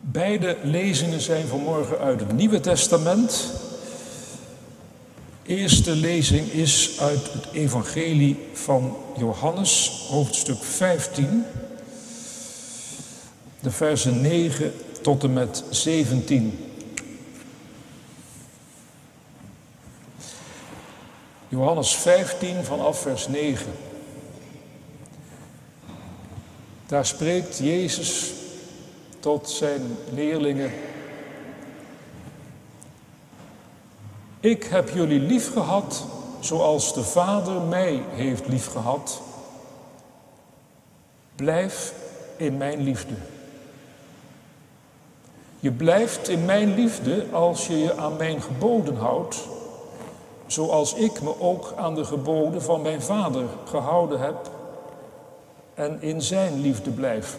Beide lezingen zijn vanmorgen uit het Nieuwe Testament. Eerste lezing is uit het Evangelie van Johannes, hoofdstuk 15, de versen 9 tot en met 17. Johannes 15 vanaf vers 9. Daar spreekt Jezus tot zijn leerlingen. Ik heb jullie lief gehad zoals de Vader mij heeft lief gehad. Blijf in mijn liefde. Je blijft in mijn liefde als je je aan mijn geboden houdt, zoals ik me ook aan de geboden van mijn Vader gehouden heb en in zijn liefde blijf.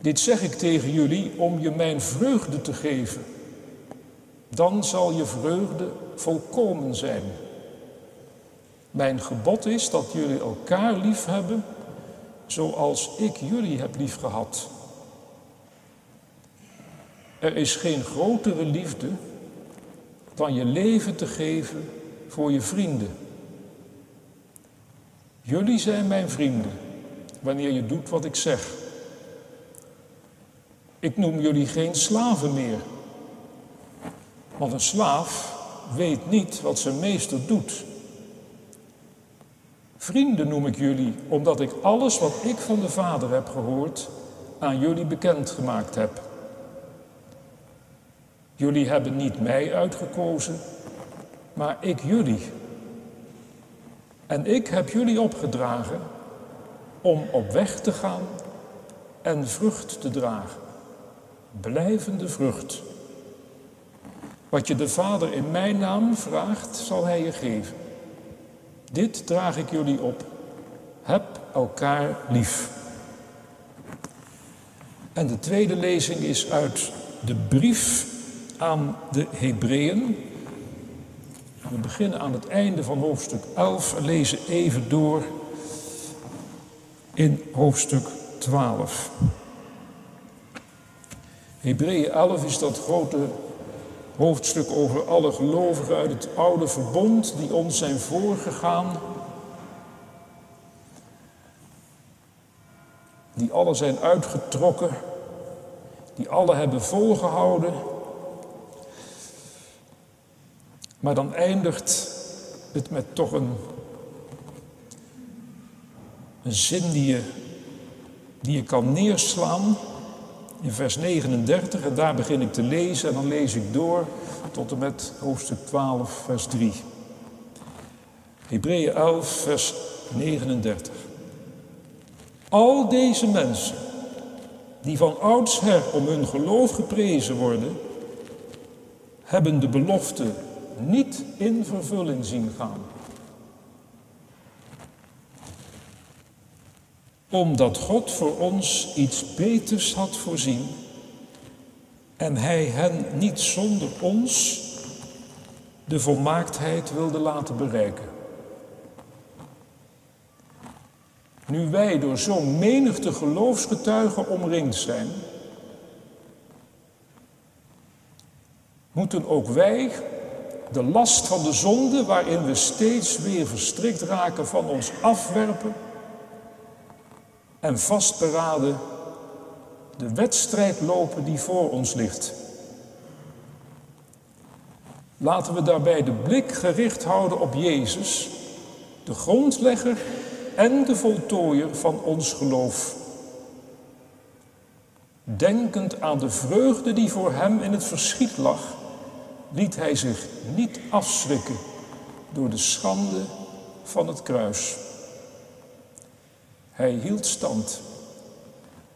Dit zeg ik tegen jullie om je mijn vreugde te geven. Dan zal je vreugde volkomen zijn. Mijn gebod is dat jullie elkaar lief hebben zoals ik jullie heb lief gehad. Er is geen grotere liefde dan je leven te geven voor je vrienden. Jullie zijn mijn vrienden wanneer je doet wat ik zeg. Ik noem jullie geen slaven meer. Want een slaaf weet niet wat zijn meester doet. Vrienden noem ik jullie, omdat ik alles wat ik van de Vader heb gehoord aan jullie bekendgemaakt heb. Jullie hebben niet mij uitgekozen, maar ik jullie. En ik heb jullie opgedragen om op weg te gaan en vrucht te dragen blijvende vrucht. Wat je de Vader in mijn naam vraagt, zal Hij je geven. Dit draag ik jullie op. Heb elkaar lief. En de tweede lezing is uit de brief aan de Hebreeën. We beginnen aan het einde van hoofdstuk 11 en lezen even door in hoofdstuk 12. Hebreeën 11 is dat grote hoofdstuk over alle gelovigen uit het oude verbond die ons zijn voorgegaan. Die alle zijn uitgetrokken, die alle hebben volgehouden. Maar dan eindigt het met toch een, een zin die je, die je kan neerslaan in vers 39 en daar begin ik te lezen en dan lees ik door tot en met hoofdstuk 12, vers 3. Hebreeën 11, vers 39. Al deze mensen die van oudsher om hun geloof geprezen worden, hebben de belofte niet in vervulling zien gaan. Omdat God voor ons iets beters had voorzien en Hij hen niet zonder ons de volmaaktheid wilde laten bereiken. Nu wij door zo'n menigte geloofsgetuigen omringd zijn, moeten ook wij de last van de zonde waarin we steeds weer verstrikt raken van ons afwerpen en vastberaden de wedstrijd lopen die voor ons ligt. Laten we daarbij de blik gericht houden op Jezus, de grondlegger en de voltooier van ons geloof. Denkend aan de vreugde die voor hem in het verschiet lag, liet hij zich niet afschrikken door de schande van het kruis. Hij hield stand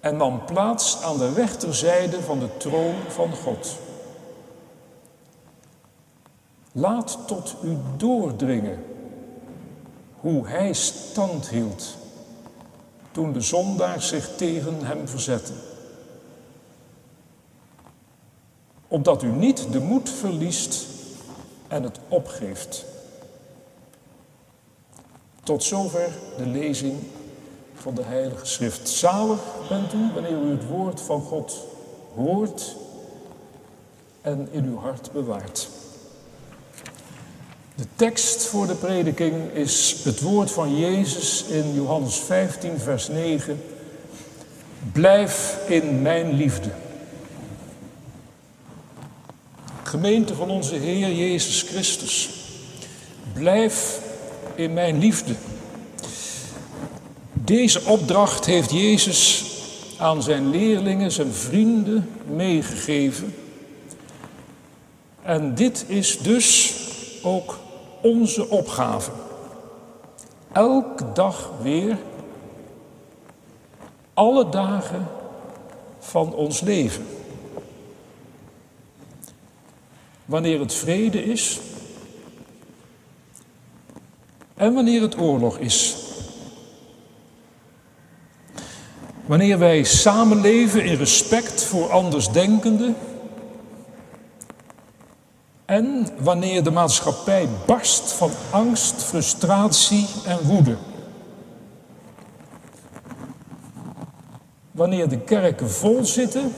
en nam plaats aan de rechterzijde van de troon van God. Laat tot u doordringen hoe hij stand hield toen de zondaars zich tegen hem verzetten. Opdat u niet de moed verliest en het opgeeft. Tot zover de lezing van de Heilige Schrift. Zalig bent u wanneer u het woord van God hoort en in uw hart bewaart. De tekst voor de prediking is het woord van Jezus in Johannes 15, vers 9. Blijf in mijn liefde. Gemeente van onze Heer Jezus Christus, blijf in mijn liefde. Deze opdracht heeft Jezus aan zijn leerlingen, zijn vrienden meegegeven. En dit is dus ook onze opgave. Elke dag weer, alle dagen van ons leven. Wanneer het vrede is en wanneer het oorlog is. Wanneer wij samenleven in respect voor andersdenkenden en wanneer de maatschappij barst van angst, frustratie en woede. Wanneer de kerken vol zitten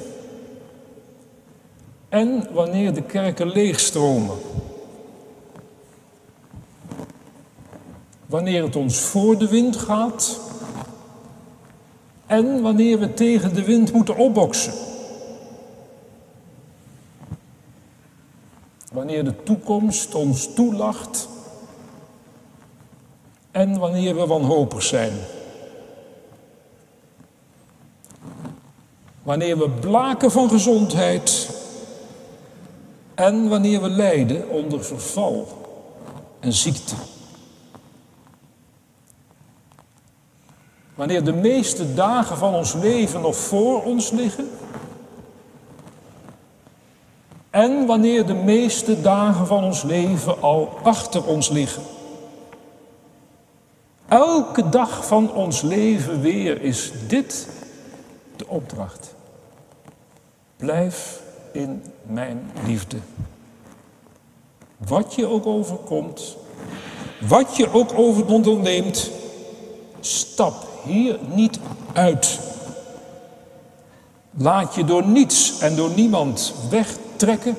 en wanneer de kerken leegstromen. Wanneer het ons voor de wind gaat en wanneer we tegen de wind moeten opboksen. Wanneer de toekomst ons toelacht en wanneer we wanhopig zijn. Wanneer we blaken van gezondheid en wanneer we lijden onder verval en ziekte. Wanneer de meeste dagen van ons leven nog voor ons liggen. En wanneer de meeste dagen van ons leven al achter ons liggen. Elke dag van ons leven weer is dit de opdracht. Blijf in mijn liefde. Wat je ook overkomt, wat je ook over onderneemt, stap hier niet uit. Laat je door niets en door niemand wegtrekken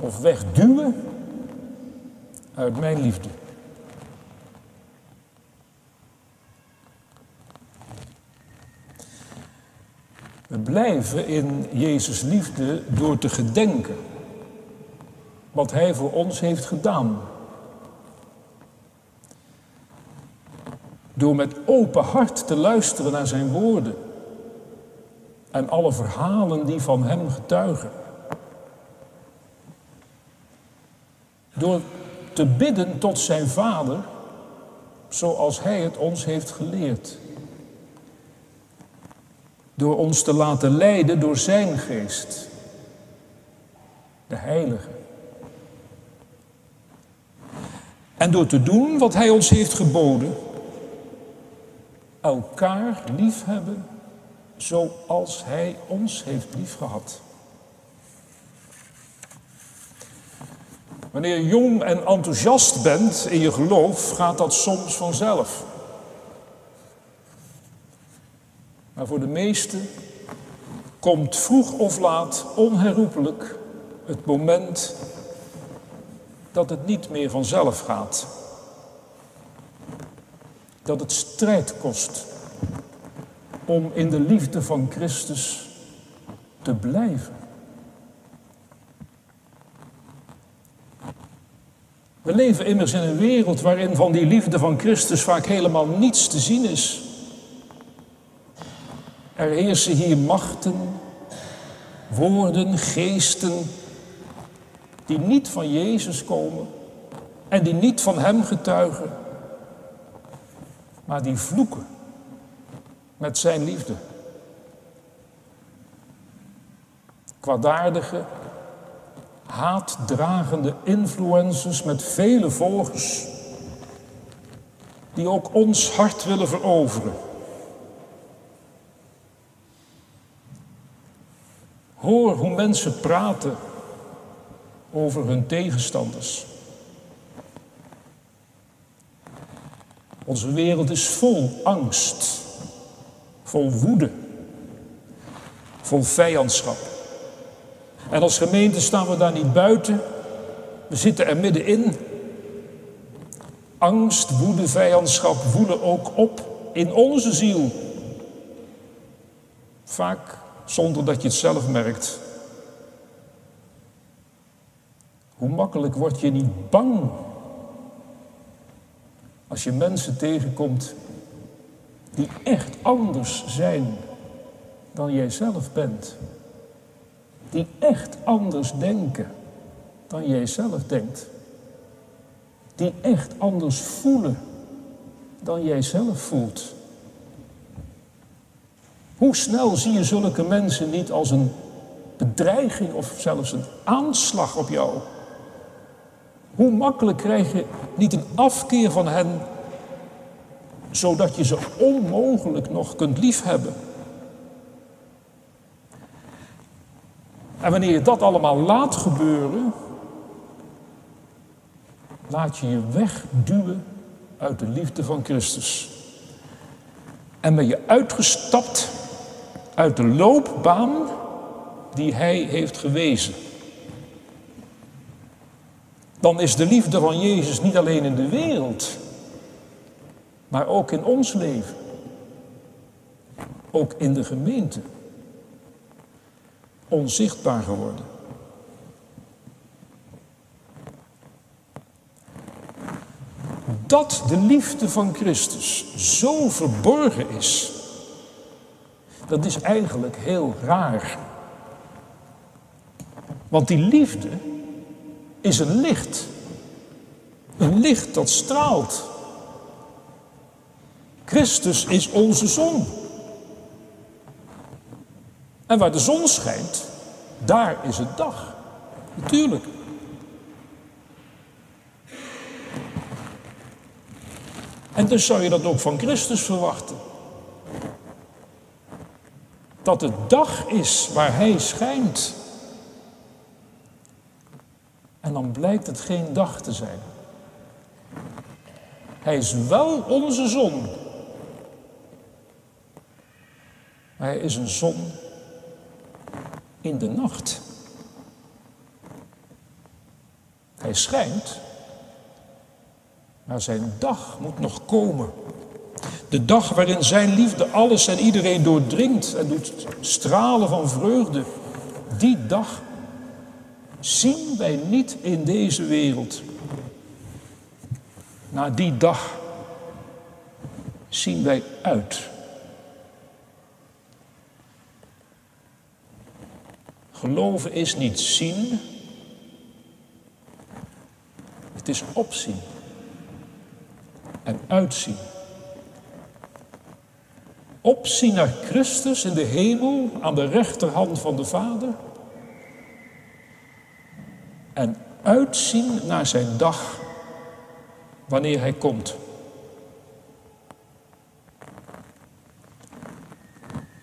of wegduwen uit mijn liefde. We blijven in Jezus liefde door te gedenken wat Hij voor ons heeft gedaan. Door met open hart te luisteren naar Zijn woorden en alle verhalen die van Hem getuigen. Door te bidden tot Zijn Vader zoals Hij het ons heeft geleerd. Door ons te laten leiden door Zijn geest, de Heilige. En door te doen wat Hij ons heeft geboden, elkaar liefhebben zoals Hij ons heeft liefgehad. Wanneer je jong en enthousiast bent in je geloof, gaat dat soms vanzelf. Maar voor de meesten komt vroeg of laat onherroepelijk het moment dat het niet meer vanzelf gaat. Dat het strijd kost om in de liefde van Christus te blijven. We leven immers in een wereld waarin van die liefde van Christus vaak helemaal niets te zien is. Er heersen hier machten, woorden, geesten die niet van Jezus komen en die niet van Hem getuigen, maar die vloeken met Zijn liefde. Kwaadaardige, haatdragende influencers met vele volgers, die ook ons hart willen veroveren. Hoor hoe mensen praten over hun tegenstanders. Onze wereld is vol angst, vol woede, vol vijandschap. En als gemeente staan we daar niet buiten, we zitten er middenin. Angst, woede, vijandschap woelen ook op in onze ziel. Vaak zonder dat je het zelf merkt. Hoe makkelijk word je niet bang als je mensen tegenkomt die echt anders zijn dan jij zelf bent. Die echt anders denken dan jij zelf denkt. Die echt anders voelen dan jij zelf voelt. Hoe snel zie je zulke mensen niet als een bedreiging of zelfs een aanslag op jou? Hoe makkelijk krijg je niet een afkeer van hen, zodat je ze onmogelijk nog kunt liefhebben? En wanneer je dat allemaal laat gebeuren, laat je je wegduwen uit de liefde van Christus. En ben je uitgestapt uit de loopbaan die Hij heeft gewezen. Dan is de liefde van Jezus niet alleen in de wereld, maar ook in ons leven. Ook in de gemeente. Onzichtbaar geworden. Dat de liefde van Christus zo verborgen is, dat is eigenlijk heel raar. Want die liefde is een licht. Een licht dat straalt. Christus is onze zon. En waar de zon schijnt, daar is het dag. Natuurlijk. En dus zou je dat ook van Christus verwachten. Dat het dag is waar Hij schijnt. En dan blijkt het geen dag te zijn. Hij is wel onze zon. Maar hij is een zon in de nacht. Hij schijnt, maar zijn dag moet nog komen. De dag waarin zijn liefde alles en iedereen doordringt en doet stralen van vreugde. Die dag zien wij niet in deze wereld. Na die dag zien wij uit. Geloven is niet zien, het is opzien en uitzien. Opzien naar Christus in de hemel aan de rechterhand van de Vader en uitzien naar zijn dag wanneer hij komt.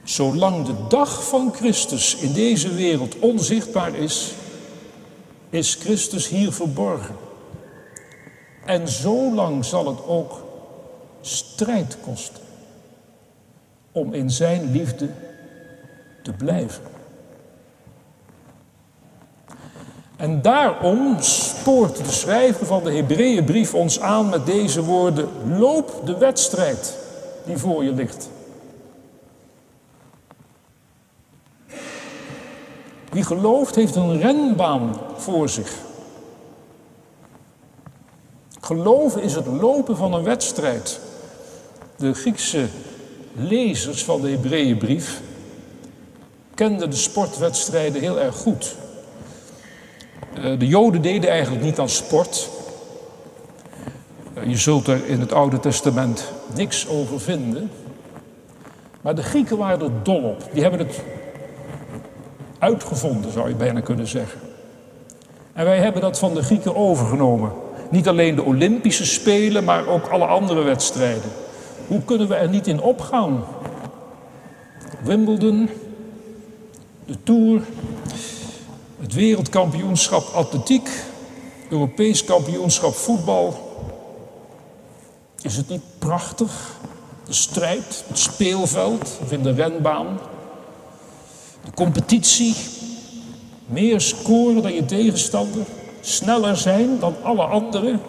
Zolang de dag van Christus in deze wereld onzichtbaar is, is Christus hier verborgen. En zolang zal het ook strijd kosten om in zijn liefde te blijven. En daarom spoort de schrijver van de Hebreeënbrief ons aan met deze woorden: loop de wedstrijd die voor je ligt. Wie gelooft heeft een renbaan voor zich. Geloven is het lopen van een wedstrijd. De Griekse lezers van de Hebreeënbrief kenden de sportwedstrijden heel erg goed. Eh, de Joden deden eigenlijk niet aan sport. Eh, je zult er in het Oude Testament niks over vinden. Maar de Grieken waren er dol op. Die hebben het uitgevonden, zou je bijna kunnen zeggen. En wij hebben dat van de Grieken overgenomen. Niet alleen de Olympische Spelen, maar ook alle andere wedstrijden. Hoe kunnen we er niet in opgaan? Wimbledon, de Tour, het wereldkampioenschap atletiek, Europees kampioenschap voetbal. Is het niet prachtig? De strijd, het speelveld of in de renbaan. De competitie. Meer scoren dan je tegenstander. Sneller zijn dan alle anderen.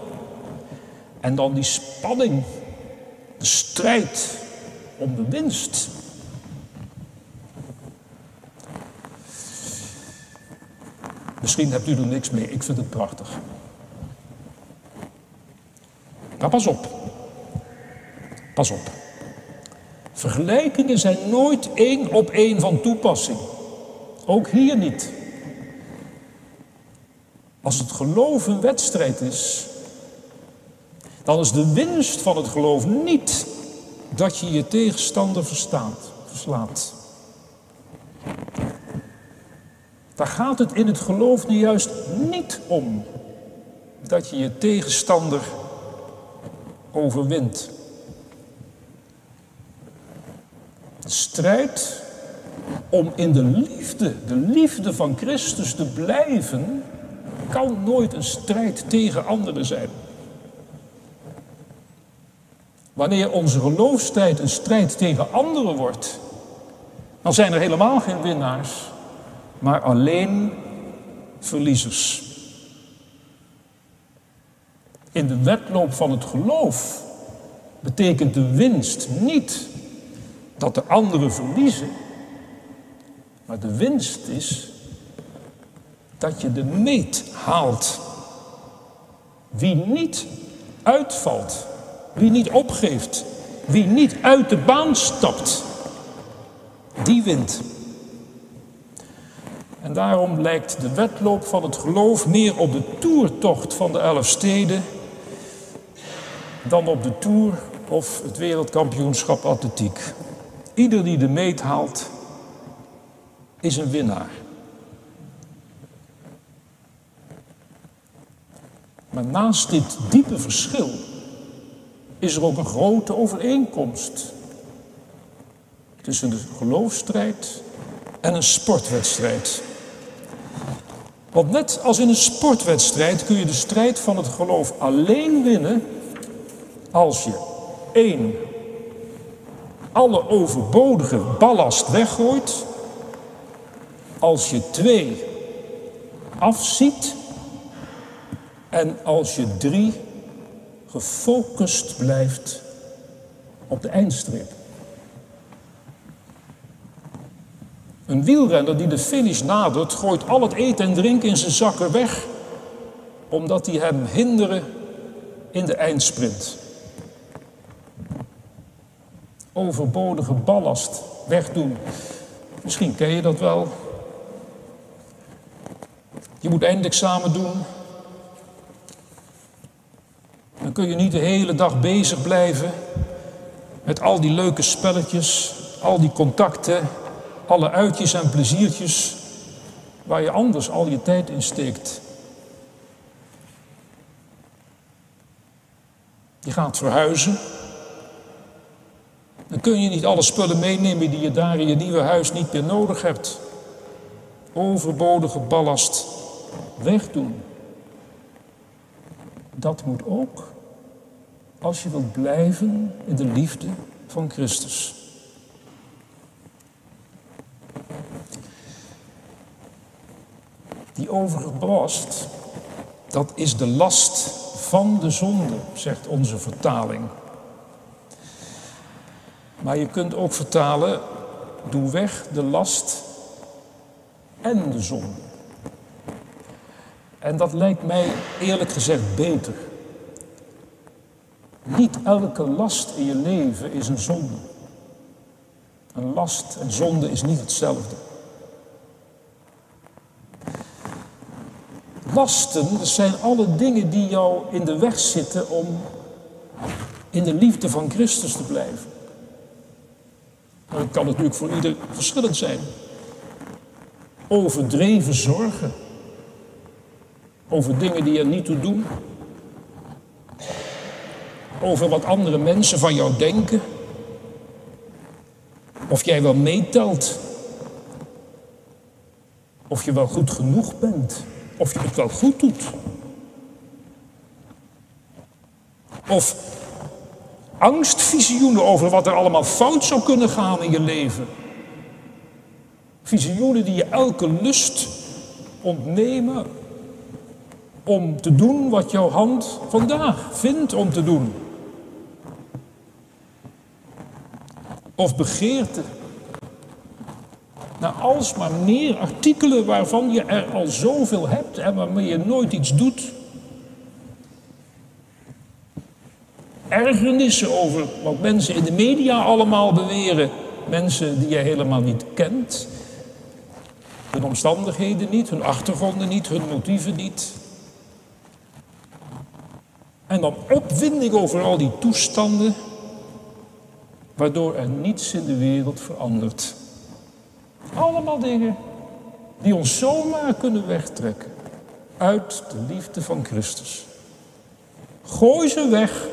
En dan die spanning. De strijd om de winst. Misschien hebt u er niks mee. Ik vind het prachtig. Maar pas op. Pas op. Vergelijkingen zijn nooit één op één van toepassing. Ook hier niet. Als het geloof een wedstrijd is, dan is de winst van het geloof niet dat je je tegenstander verstaat, verslaat. Daar gaat het in het geloof nu juist niet om dat je je tegenstander overwint. De strijd om in de liefde, de liefde van Christus te blijven, kan nooit een strijd tegen anderen zijn. Wanneer onze geloofstijd een strijd tegen anderen wordt, dan zijn er helemaal geen winnaars, maar alleen verliezers. In de wedloop van het geloof betekent de winst niet dat de anderen verliezen, maar de winst is dat je de meet haalt. Wie niet uitvalt, wie niet opgeeft, wie niet uit de baan stapt, die wint. En daarom lijkt de wedloop van het geloof meer op de toertocht van de elf steden dan op de toer of het wereldkampioenschap atletiek. Ieder die de meet haalt, is een winnaar. Maar naast dit diepe verschil is er ook een grote overeenkomst tussen de geloofstrijd en een sportwedstrijd. Want net als in een sportwedstrijd kun je de strijd van het geloof alleen winnen als je één alle overbodige ballast weggooit, als je twee afziet en als je drie gefocust blijft op de eindstreep. Een wielrenner die de finish nadert, gooit al het eten en drinken in zijn zakken weg, omdat die hem hinderen in de eindsprint. Overbodige ballast wegdoen. Misschien ken je dat wel. Je moet eindexamen doen. Dan kun je niet de hele dag bezig blijven met al die leuke spelletjes, al die contacten, alle uitjes en pleziertjes waar je anders al je tijd in steekt. Je gaat verhuizen. Dan kun je niet alle spullen meenemen die je daar in je nieuwe huis niet meer nodig hebt. Overbodige ballast wegdoen. Dat moet ook als je wilt blijven in de liefde van Christus. Overgebrast, dat is de last van de zonde, zegt onze vertaling. Maar je kunt ook vertalen, doe weg de last en de zonde. En dat lijkt mij eerlijk gezegd beter. Niet elke last in je leven is een zonde. Een last en zonde is niet hetzelfde. Lasten, dat zijn alle dingen die jou in de weg zitten om in de liefde van Christus te blijven. Dat kan natuurlijk voor ieder verschillend zijn. Overdreven zorgen. Over dingen die er niet toe doen. Over wat andere mensen van jou denken. Of jij wel meetelt. Of je wel goed genoeg bent. Of je het wel goed doet. Of Angstvisioenen over wat er allemaal fout zou kunnen gaan in je leven. Visioenen die je elke lust ontnemen om te doen wat jouw hand vandaag vindt om te doen. Of begeerte naar alsmaar meer artikelen waarvan je er al zoveel hebt en waarmee je nooit iets doet. Ergernissen over wat mensen in de media allemaal beweren. Mensen die je helemaal niet kent. Hun omstandigheden niet, hun achtergronden niet, hun motieven niet. En dan opwinding over al die toestanden, waardoor er niets in de wereld verandert. Allemaal dingen die ons zomaar kunnen wegtrekken uit de liefde van Christus. Gooi ze weg.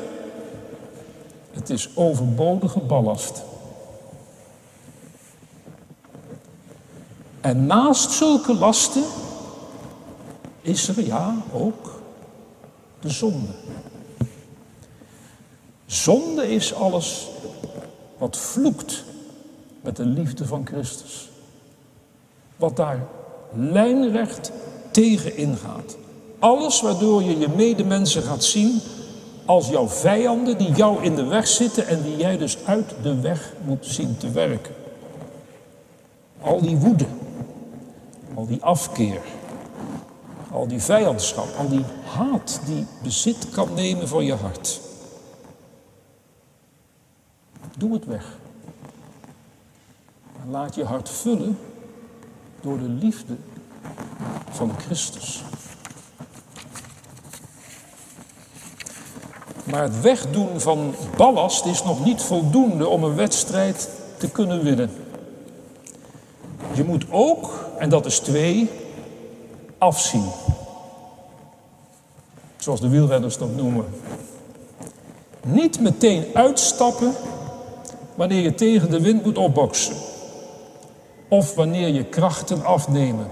Het is overbodige ballast. En naast zulke lasten is er ja ook de zonde. Zonde is alles wat vloekt met de liefde van Christus. Wat daar lijnrecht tegen ingaat. Alles waardoor je je medemensen gaat zien als jouw vijanden die jou in de weg zitten en die jij dus uit de weg moet zien te werken. Al die woede, al die afkeer, al die vijandschap, al die haat die bezit kan nemen van je hart. Doe het weg. Laat je hart vullen door de liefde van Christus. Maar het wegdoen van ballast is nog niet voldoende om een wedstrijd te kunnen winnen. Je moet ook, en dat is twee, afzien. Zoals de wielrenners dat noemen. Niet meteen uitstappen wanneer je tegen de wind moet opboksen. Of wanneer je krachten afnemen.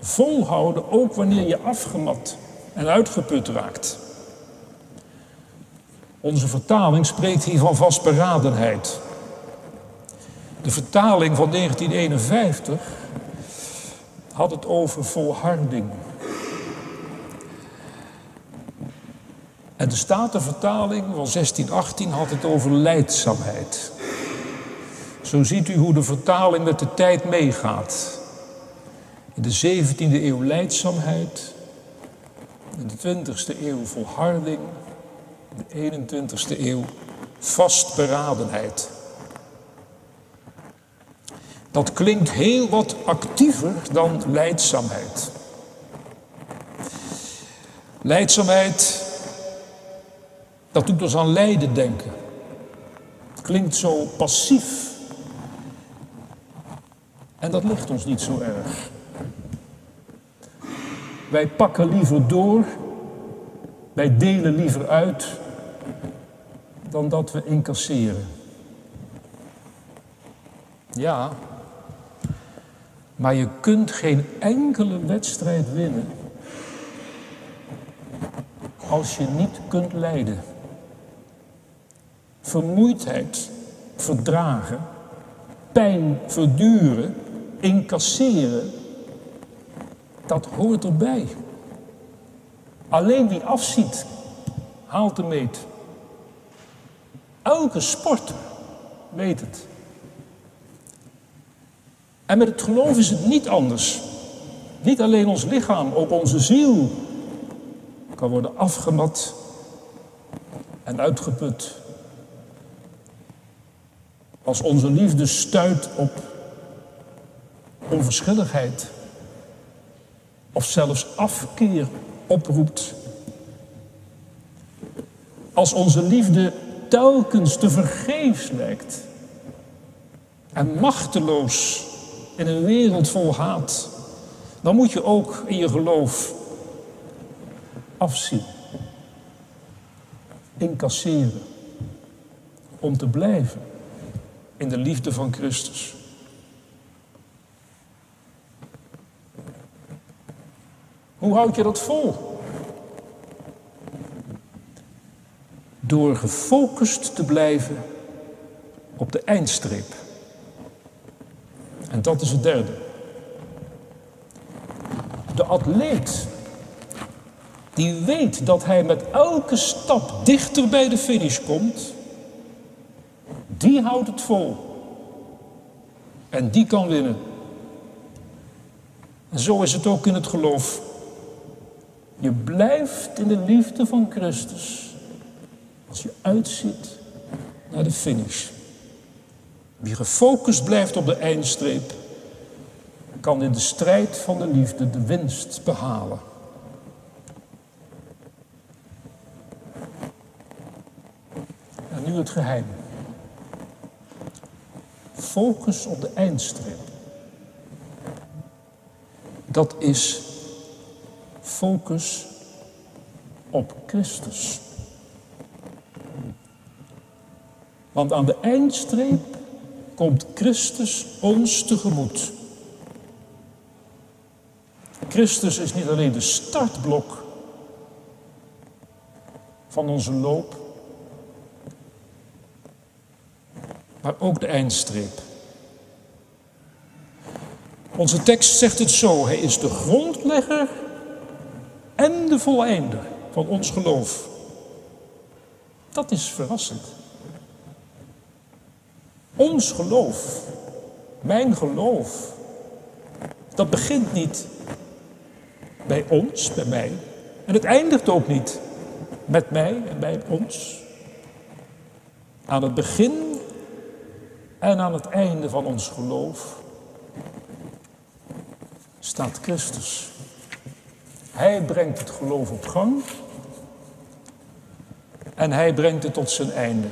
Volhouden ook wanneer je afgemat en uitgeput raakt. Onze vertaling spreekt hier van vastberadenheid. De vertaling van 1951 had het over volharding. En de Statenvertaling van 1618 had het over leidzaamheid. Zo ziet u hoe de vertaling met de tijd meegaat. In de 17e eeuw leidzaamheid, in de 20e eeuw volharding, in de 21e eeuw vastberadenheid. Dat klinkt heel wat actiever dan leidzaamheid. Leidzaamheid, dat doet ons aan lijden denken. Klinkt zo passief. En dat ligt ons niet zo erg. Wij pakken liever door, wij delen liever uit, dan dat we incasseren. Ja, maar je kunt geen enkele wedstrijd winnen als je niet kunt lijden. Vermoeidheid verdragen, pijn verduren, incasseren, dat hoort erbij. Alleen wie afziet, haalt de meet. Elke sporter weet het. En met het geloof is het niet anders. Niet alleen ons lichaam, ook onze ziel kan worden afgemat en uitgeput. Als onze liefde stuit op onverschilligheid of zelfs afkeer oproept. Als onze liefde telkens te vergeefs lijkt en machteloos in een wereld vol haat, dan moet je ook in je geloof afzien, incasseren, om te blijven in de liefde van Christus. Hoe houd je dat vol? Door gefocust te blijven op de eindstreep. En dat is het derde. De atleet die weet dat hij met elke stap dichter bij de finish komt, die houdt het vol. En die kan winnen. En zo is het ook in het geloof. Je blijft in de liefde van Christus als je uitziet naar de finish. Wie gefocust blijft op de eindstreep, kan in de strijd van de liefde de winst behalen. En nu het geheim. Focus op de eindstreep. Dat is focus op Christus. Want aan de eindstreep komt Christus ons tegemoet. Christus is niet alleen de startblok van onze loop, maar ook de eindstreep. Onze tekst zegt het zo: Hij is de grondlegger en de voleinder van ons geloof. Dat is verrassend. Ons geloof, mijn geloof, dat begint niet bij ons, bij mij. En het eindigt ook niet met mij en bij ons. Aan het begin en aan het einde van ons geloof staat Christus. Hij brengt het geloof op gang en hij brengt het tot zijn einde.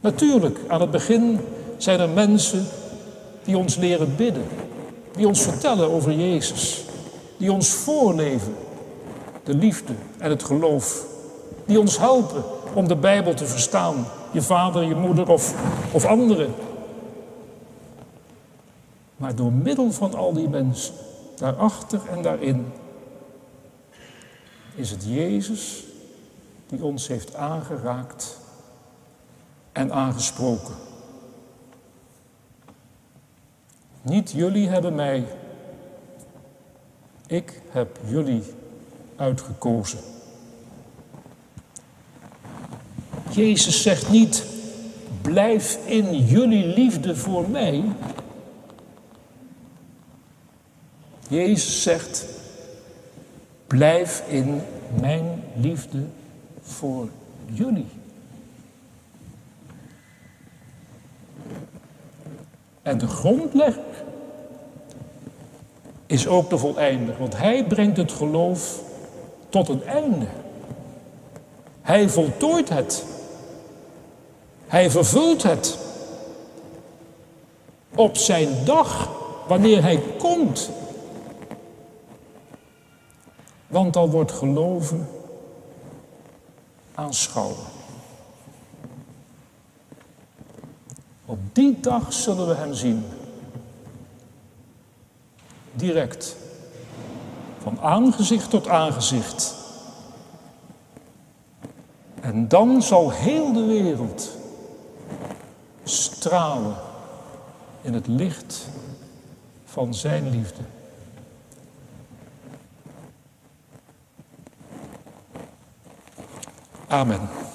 Natuurlijk, aan het begin zijn er mensen die ons leren bidden, die ons vertellen over Jezus, die ons voorleven de liefde en het geloof, die ons helpen om de Bijbel te verstaan, je vader, je moeder of, of anderen. Maar door middel van al die mensen, daarachter en daarin, is het Jezus die ons heeft aangeraakt en aangesproken. Niet jullie hebben mij, ik heb jullie uitgekozen. Jezus zegt niet, blijf in jullie liefde voor mij. Jezus zegt, blijf in mijn liefde voor jullie. En de grondlegger is ook de voleinder, want hij brengt het geloof tot een einde. Hij voltooit het. Hij vervult het. Op zijn dag, wanneer hij komt. Want dan wordt geloven aanschouwen. Op die dag zullen we hem zien. Direct. Van aangezicht tot aangezicht. En dan zal heel de wereld stralen in het licht van Zijn liefde. Amen.